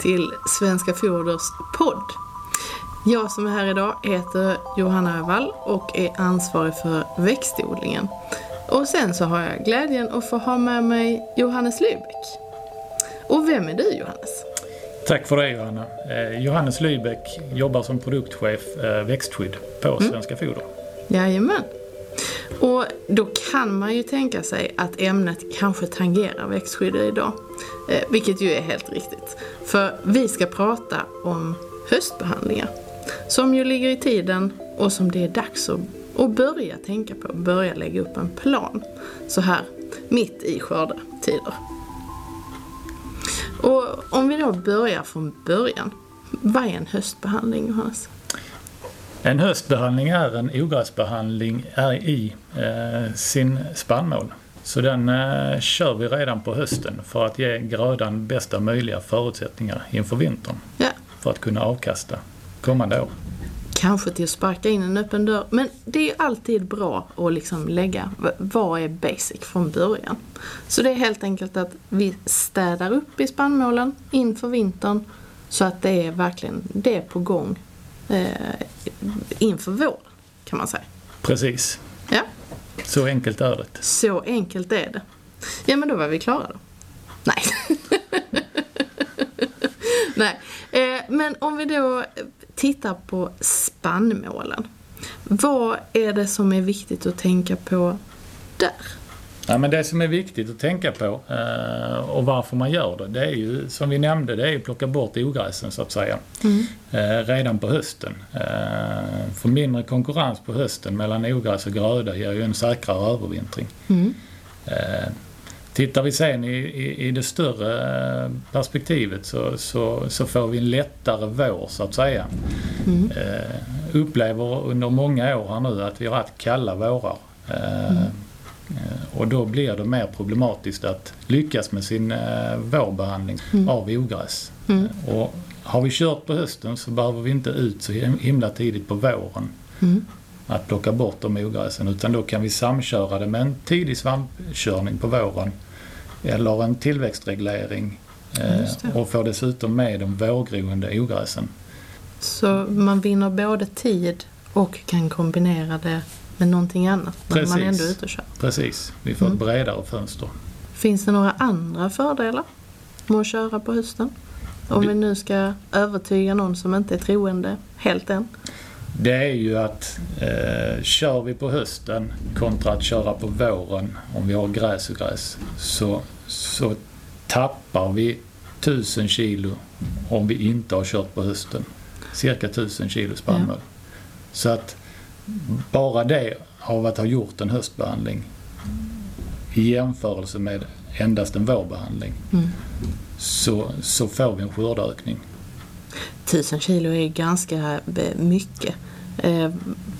till Svenska Foders podd. Jag som är här idag heter Johanna Övall och är ansvarig för växtodlingen. Och sen så har jag glädjen att få ha med mig Johannes Lybeck. Och vem är du Johannes? Tack för det Johanna. Eh, Johannes Lybeck jobbar som produktchef eh, växtskydd på mm. Svenska Foder. Jajamän. Och då kan man ju tänka sig att ämnet kanske tangerar växtskydd idag. Eh, vilket ju är helt riktigt. För vi ska prata om höstbehandlingar. Som ju ligger i tiden och som det är dags att, att börja tänka på. Börja lägga upp en plan. Så här mitt i skördetider. Och om vi då börjar från början. Vad är en höstbehandling Johannes? En höstbehandling är en ogräsbehandling är i eh, sin spannmål. Så den eh, kör vi redan på hösten för att ge grödan bästa möjliga förutsättningar inför vintern. Ja. För att kunna avkasta kommande år. Kanske till att sparka in en öppen dörr. Men det är alltid bra att liksom lägga vad är basic från början. Så det är helt enkelt att vi städar upp i spannmålen inför vintern så att det är verkligen det är på gång eh, inför våren kan man säga. Precis. Ja. Så enkelt är det. Så enkelt är det. Ja men då var vi klara då. Nej. Nej. Eh, men om vi då tittar på spannmålen. Vad är det som är viktigt att tänka på där? Ja, men det som är viktigt att tänka på eh, och varför man gör det, det är ju som vi nämnde, det är att plocka bort ogräsen så att säga. Mm. Eh, redan på hösten. Eh, för mindre konkurrens på hösten mellan ogräs och gröda ger ju en säkrare övervintring. Mm. Tittar vi sen i, i, i det större perspektivet så, så, så, får vi en lättare vår så att säga. Mm. upplever under många år här nu att vi har haft kalla vårar. Mm. Eh, och då blir det mer problematiskt att lyckas med sin eh, vårbehandling mm. av ogräs. Mm. Och har vi kört på hösten så behöver vi inte ut så himla tidigt på våren mm. att plocka bort de ogräsen utan då kan vi samköra det med en tidig svampkörning på våren eller en tillväxtreglering eh, och får dessutom med de vårgroende ogräsen. Så man vinner både tid och kan kombinera det med någonting annat när Precis. man ändå är ute och kör. Precis, vi får mm. ett bredare fönster. Finns det några andra fördelar med att köra på hösten? Om vi nu ska övertyga någon som inte är troende helt än. Det är ju att eh, kör vi på hösten kontra att köra på våren om vi har gräs och gräs så, så tappar vi 1000 kilo om vi inte har kört på hösten. Cirka 1000 kilo spannmål. Ja. Så att bara det av att ha gjort en höstbehandling i jämförelse med endast en vårbehandling mm. så, så får vi en skördeökning. Tusen kilo är ganska mycket. Eh,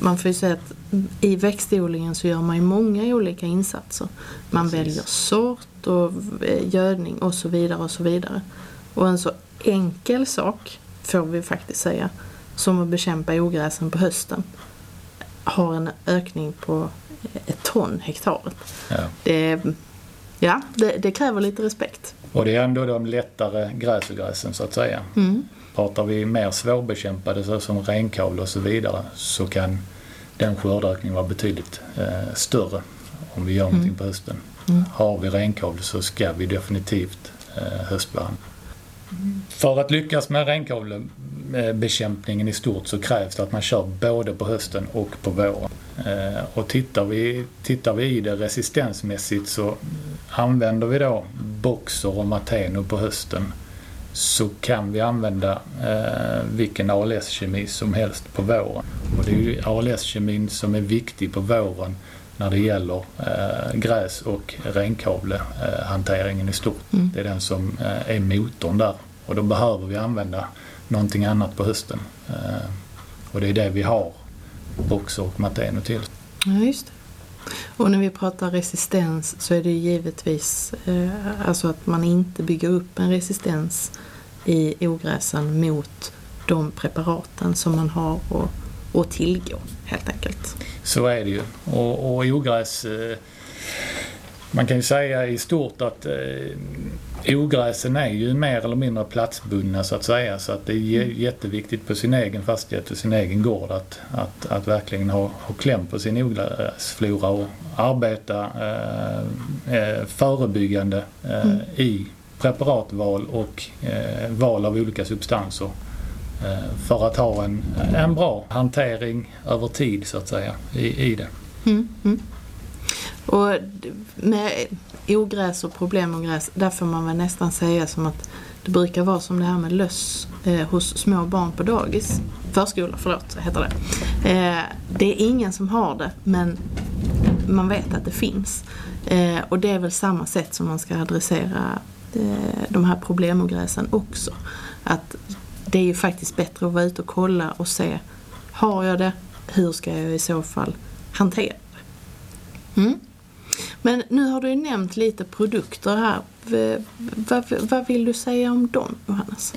man får ju säga att i växtodlingen så gör man ju många olika insatser. Man Precis. väljer sort och eh, gödning och så vidare och så vidare. Och en så enkel sak får vi faktiskt säga som att bekämpa ogräsen på hösten har en ökning på ett ton hektaret. Ja. Det, ja, det, det, kräver lite respekt. Och det är ändå de lättare gräsogräsen så att säga. Mm. Pratar vi mer svårbekämpade såsom renkavle och så vidare så kan den skördeökningen vara betydligt eh, större om vi gör mm. någonting på hösten. Mm. Har vi renkavle så ska vi definitivt eh, höstbehandla. För att lyckas med renkavlebekämpningen i stort så krävs det att man kör både på hösten och på våren. Eh, och tittar vi, tittar vi i det resistensmässigt så använder vi då Boxer och Mateno på hösten så kan vi använda eh, vilken ALS-kemi som helst på våren. Och det är ju ALS-kemin som är viktig på våren när det gäller eh, gräs och renkavlehanteringen i stort. Mm. Det är den som eh, är motorn där och då behöver vi använda någonting annat på hösten. Eh, och det är det vi har Boxer och Mateno till. Ja, just det. Och när vi pratar resistens så är det givetvis eh, alltså att man inte bygger upp en resistens i ogräsen mot de preparaten som man har att, att tillgå helt enkelt. Så är det ju. Och, och ogräs eh, Man kan ju säga i stort att eh, ogräsen är ju mer eller mindre platsbundna så att säga. Så att det är mm. jätteviktigt på sin egen fastighet och sin egen gård att, att, att verkligen ha, ha kläm på sin ogräsflora och arbeta eh, eh, förebyggande eh, mm. i preparatval och eh, val av olika substanser eh, för att ha en, en bra hantering över tid så att säga i, i det. Mm, mm. Och med ogräs och problemogräs, där får man väl nästan säga som att det brukar vara som det här med löss eh, hos små barn på dagis. Förskola, förlåt, heter det. Eh, det är ingen som har det, men man vet att det finns. Eh, och det är väl samma sätt som man ska adressera eh, de här problemogräsen också. Att det är ju faktiskt bättre att vara ute och kolla och se, har jag det? Hur ska jag i så fall hantera det? Mm. Men nu har du ju nämnt lite produkter här. Vad, vad vill du säga om dem, Johannes?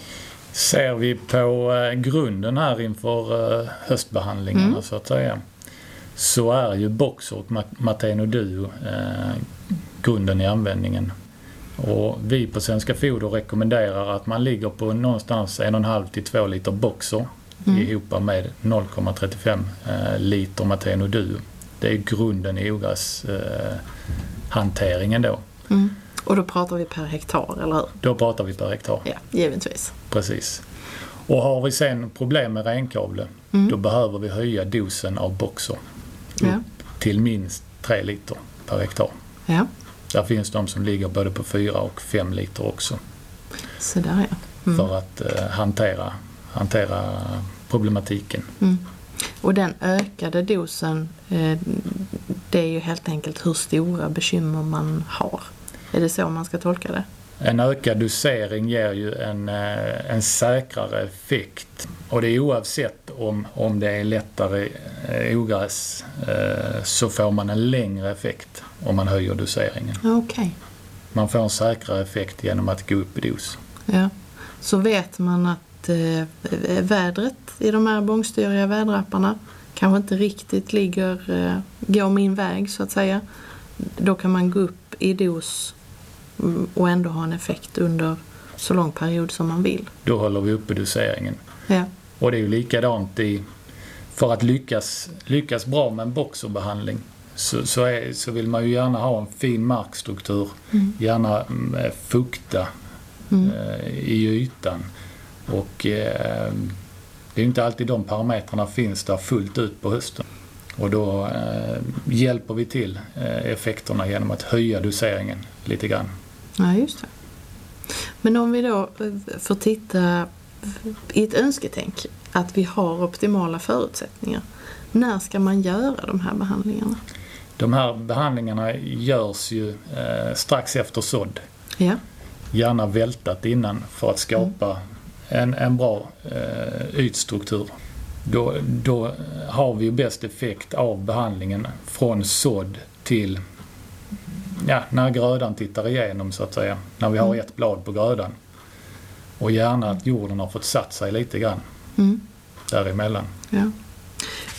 Ser vi på eh, grunden här inför eh, höstbehandlingarna mm. så att säga så är ju Boxer och Mateno Duo eh, grunden i användningen. Och vi på Svenska Foder rekommenderar att man ligger på någonstans 1,5 till 2 liter Boxer mm. ihop med 0,35 eh, liter Mateno Duo. Det är grunden i ogräshanteringen eh, då. Mm. Och då pratar vi per hektar, eller hur? Då pratar vi per hektar. Ja, givetvis. Precis. Och har vi sen problem med renkavle, mm. då behöver vi höja dosen av Boxer ja. till minst 3 liter per hektar. Ja. Där finns de som ligger både på 4 och 5 liter också. Så där ja. Mm. För att eh, hantera, hantera problematiken. Mm. Och den ökade dosen, eh, det är ju helt enkelt hur stora bekymmer man har. Är det så man ska tolka det? En ökad dosering ger ju en, eh, en säkrare effekt. Och det är oavsett om, om det är lättare eh, ogräs så får man en längre effekt om man höjer doseringen. Okay. Man får en säkrare effekt genom att gå upp i dos. Ja. Så vet man att eh, vädret i de här bångstyriga väderapparna kanske inte riktigt ligger, eh, går min väg så att säga. Då kan man gå upp i dos mm, och ändå ha en effekt under så lång period som man vill. Då håller vi uppe doseringen. Ja. Och det är ju likadant i, för att lyckas, lyckas bra med en boxerbehandling så, så, är, så vill man ju gärna ha en fin markstruktur. Mm. Gärna mm, fukta mm. eh, i ytan. Och eh, det är inte alltid de parametrarna finns där fullt ut på hösten. Och då eh, hjälper vi till eh, effekterna genom att höja doseringen lite grann. Ja, just det. Men om vi då eh, får titta i ett önsketänk, att vi har optimala förutsättningar. När ska man göra de här behandlingarna? De här behandlingarna görs ju eh, strax efter sådd. Ja. Gärna vältat innan för att skapa mm. En, en bra eh, ytstruktur. Då, då har vi ju bäst effekt av behandlingen från sådd till ja, när grödan tittar igenom så att säga. När vi har mm. ett blad på grödan. Och gärna att jorden har fått satt sig lite grann mm. däremellan. Ja.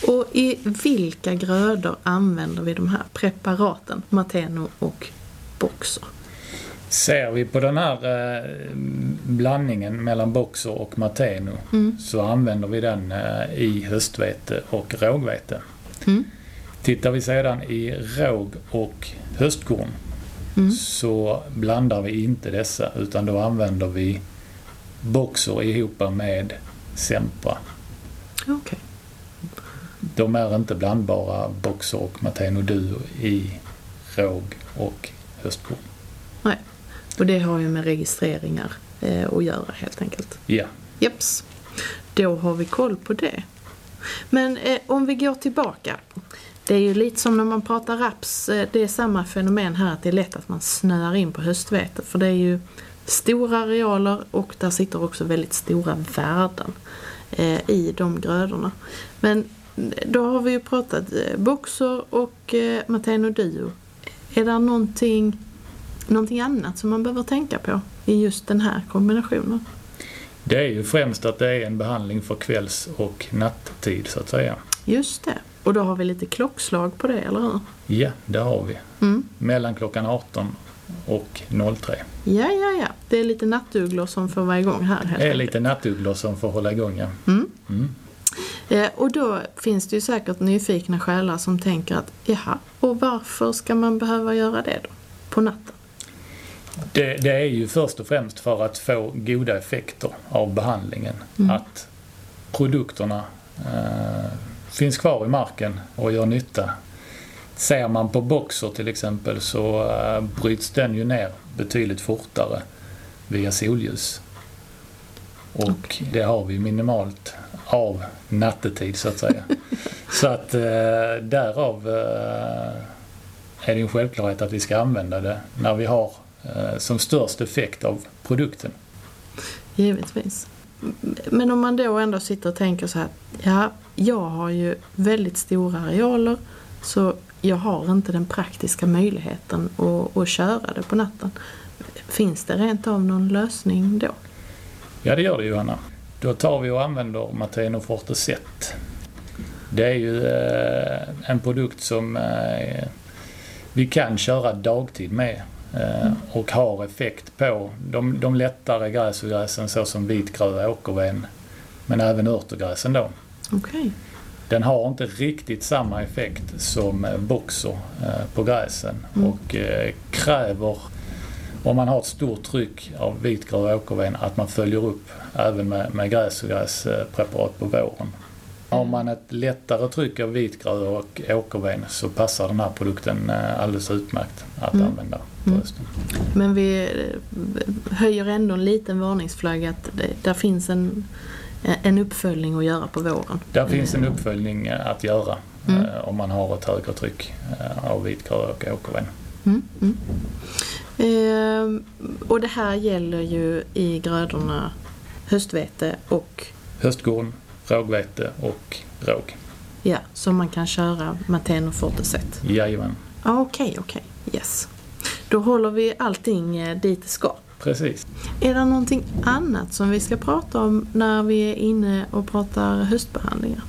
Och i vilka grödor använder vi de här preparaten, Mateno och Boxer? Ser vi på den här eh, blandningen mellan Boxer och Mateno mm. så använder vi den eh, i höstvete och rågvete. Mm. Tittar vi sedan i råg och höstkorn mm. så blandar vi inte dessa utan då använder vi Boxer ihop med Sempra. Okay de är inte blandbara Boxer och Mateno Duo i råg och höstkorn. Och det har ju med registreringar eh, att göra helt enkelt. Ja. Jeps. Då har vi koll på det. Men eh, om vi går tillbaka. Det är ju lite som när man pratar raps, eh, det är samma fenomen här att det är lätt att man snöar in på höstvete för det är ju stora arealer och där sitter också väldigt stora värden eh, i de grödorna. Men då har vi ju pratat eh, Boxer och eh, Mateno Dio. Är det någonting, någonting annat som man behöver tänka på i just den här kombinationen? Det är ju främst att det är en behandling för kvälls och nattid så att säga. Just det. Och då har vi lite klockslag på det, eller hur? Ja, det har vi. Mm. mellan klockan 18 och 03. Ja, ja, ja. Det är lite nattugglor som får vara igång här helt Det är lite nattugglor som får hålla igång, ja. Mm. Mm. Eh, och då finns det ju säkert nyfikna själar som tänker att jaha, och varför ska man behöva göra det då? På natten? Det, det är ju först och främst för att få goda effekter av behandlingen. Mm. Att produkterna eh, finns kvar i marken och gör nytta. Ser man på Boxer till exempel så eh, bryts den ju ner betydligt fortare via solljus. Och det har vi minimalt av nattetid så att säga. så att eh, därav eh, är det en självklarhet att vi ska använda det när vi har som störst effekt av produkten. Givetvis. Men om man då ändå sitter och tänker så här, ja, jag har ju väldigt stora arealer så jag har inte den praktiska möjligheten att, att köra det på natten. Finns det rent av någon lösning då? Ja, det gör det Johanna. Då tar vi och använder Mateno Forte Set. Det är ju eh, en produkt som eh, vi kan köra dagtid med eh, och har effekt på de, de lättare gräsogräsen såsom vitgrö, åkerven men även örtogräsen då. Okej. Den har inte riktigt samma effekt som eh, Boxer eh, på gräsen Mm. och kräver om man har ett stort tryck av vitgrö och åkerven att man följer upp även med, med gräsogräspreparat på våren. Har man ett lättare tryck av vitgrö och åkerven så passar den här produkten alldeles utmärkt att Mm. använda Mm. Men vi eh, höjer ändå en liten varningsflagga att det, där finns en, en uppföljning att göra på våren. Där finns en Eh, uppföljning eh, att göra Mm. eh, om man har ett högre tryck eh, av vitgrö och åkerven. Mm, mm. Ehm, och det här gäller ju i grödorna höstvete och Höstkorn, rågvete och råg. ja, som man kan köra Mateno Forteset. Jajamän, Ja, Okej, okej. Yes. Då håller vi allting eh, dit det ska. precis. Är det någonting annat som vi ska prata om när vi är inne och pratar höstbehandlingar?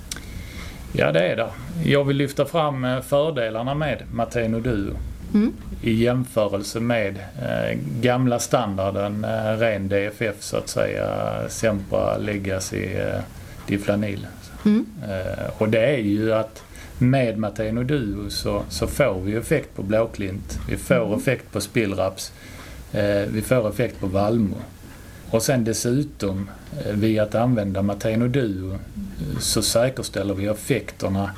Ja, det är det. Jag vill lyfta fram eh, fördelarna med Mateno Duo Mm. i jämförelse med eh, gamla standarden eh, ren DFF så att säga, Sempra Legacy eh, Diflanil. Mm. Eh, och det är ju att med Mateno Duo så, så får vi effekt på blåklint, vi får Mm. effekt på spillraps, eh, vi får effekt på vallmo. Och sen dessutom eh, via att använda Mateno Duo eh, så säkerställer vi effekterna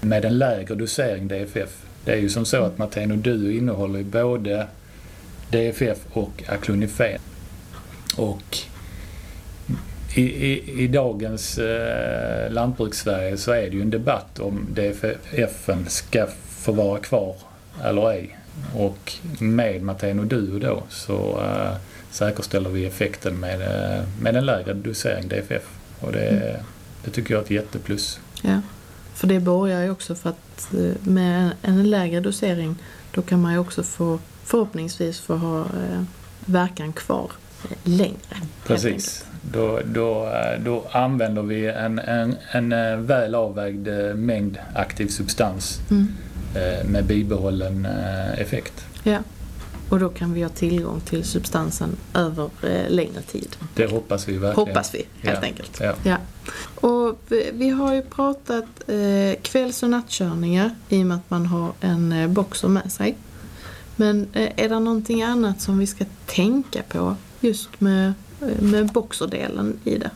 med en lägre dosering DFF. Det är ju som så att Mateno Duo innehåller både DFF och aklonifen. Och i, i, i dagens eh, lantbrukssverige så är det ju en debatt om DFF ska få vara kvar eller ej. Och med Mateno Duo då så eh, säkerställer vi effekten med, eh, med en lägre dosering DFF. Och det, det tycker jag är ett jätteplus. Ja, för det borgar ju också för att eh, med en lägre dosering då kan man ju också få förhoppningsvis få ha eh, verkan kvar längre. Precis. Då, då, då använder vi en, en, en eh, väl avvägd eh, mängd aktiv substans. Mm. eh, med bibehållen eh, effekt. Ja, och då kan vi ha tillgång till substansen över längre tid. Det hoppas vi verkligen. Hoppas vi helt Ja. enkelt. Ja. Ja. Och vi, har ju pratat kvälls och nattkörningar i och med att man har en boxer med sig. Men är det någonting annat som vi ska tänka på just med, med boxerdelen i det?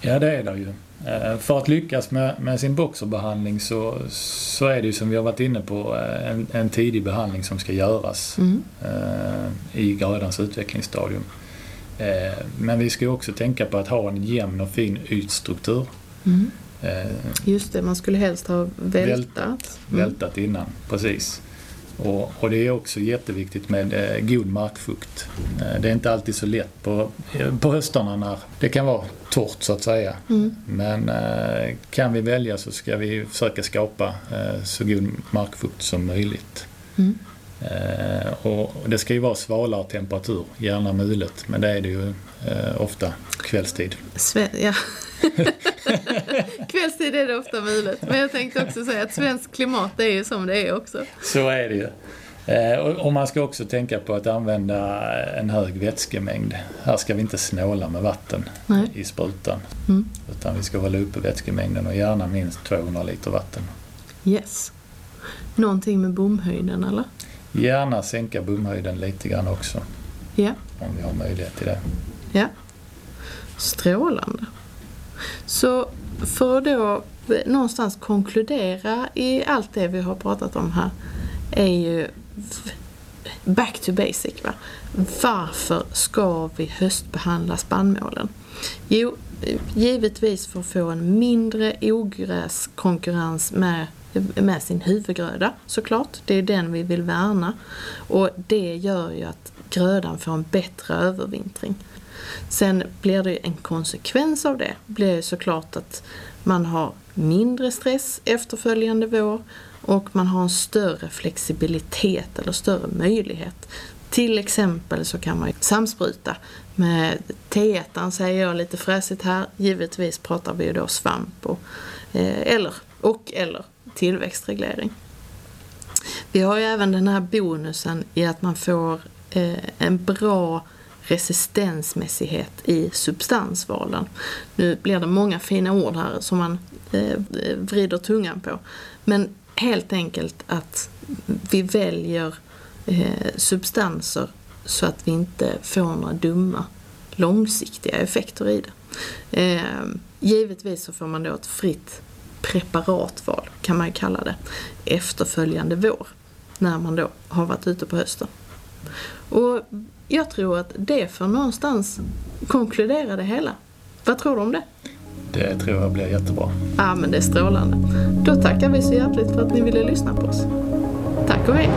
ja, det är det ju. Eh, För att lyckas med, med sin boxerbehandling så, så är det ju som vi har varit inne på eh, en, en tidig behandling som ska göras Mm. eh, i grödans utvecklingsstadium. Eh, Men vi ska ju också tänka på att ha en jämn och fin ytstruktur. Mm. Eh, Just det, man skulle helst ha vältat. Mm. vältat innan, precis. Och, och det är också jätteviktigt med eh, god markfukt. Eh, det är inte alltid så lätt på, eh, på höstarna när det kan vara torrt så att säga. Mm. Men eh, kan vi välja så ska vi försöka skapa eh, så god markfukt som möjligt. Mm. Eh, och det ska ju vara svalare temperatur, gärna mulet, men det är det ju ofta kvällstid. Sve- ja, Kvällstid är det ofta mulet. Men jag tänkte också säga att svenskt klimat är ju som det är också. Så är det ju. Eh, och man ska också tänka på att använda en hög vätskemängd. Här ska vi inte snåla med vatten Nej. i sprutan. Mm. Utan vi ska hålla uppe vätskemängden och gärna minst 200 liter vatten. Yes. Någonting med bomhöjden eller? Gärna sänka bomhöjden lite grann också. Ja. Om vi har möjlighet till det. Ja. Strålande. Så för att då någonstans konkludera i allt det vi har pratat om här är ju back to basic. Va? Varför ska vi höstbehandla spannmålen? Jo, givetvis för att få en mindre ogräskonkurrens med, med sin huvudgröda såklart. Det är den vi vill värna. Och det gör ju att grödan får en bättre övervintring. Sen blir det en konsekvens av det, blir ju såklart att man har mindre stress efterföljande vår och man har en större flexibilitet eller större möjlighet. Till exempel så kan man samspruta med T1 säger jag lite fräsigt här. Givetvis pratar vi ju då svamp och, eh, eller, och eller tillväxtreglering. Vi har ju även den här bonusen i att man får eh, en bra resistensmässighet i substansvalen. Nu blir det många fina ord här som man eh, vrider tungan på. Men helt enkelt att vi väljer eh, substanser så att vi inte får några dumma långsiktiga effekter i det. Eh, givetvis så får man då ett fritt preparatval, kan man ju kalla det, efterföljande vår, när man då har varit ute på hösten. Och jag tror att det får någonstans konkludera det hela. Vad tror du om det? Det tror jag blir jättebra. Ja, men det är strålande. Då tackar vi så hjärtligt för att ni ville lyssna på oss. Tack och hej!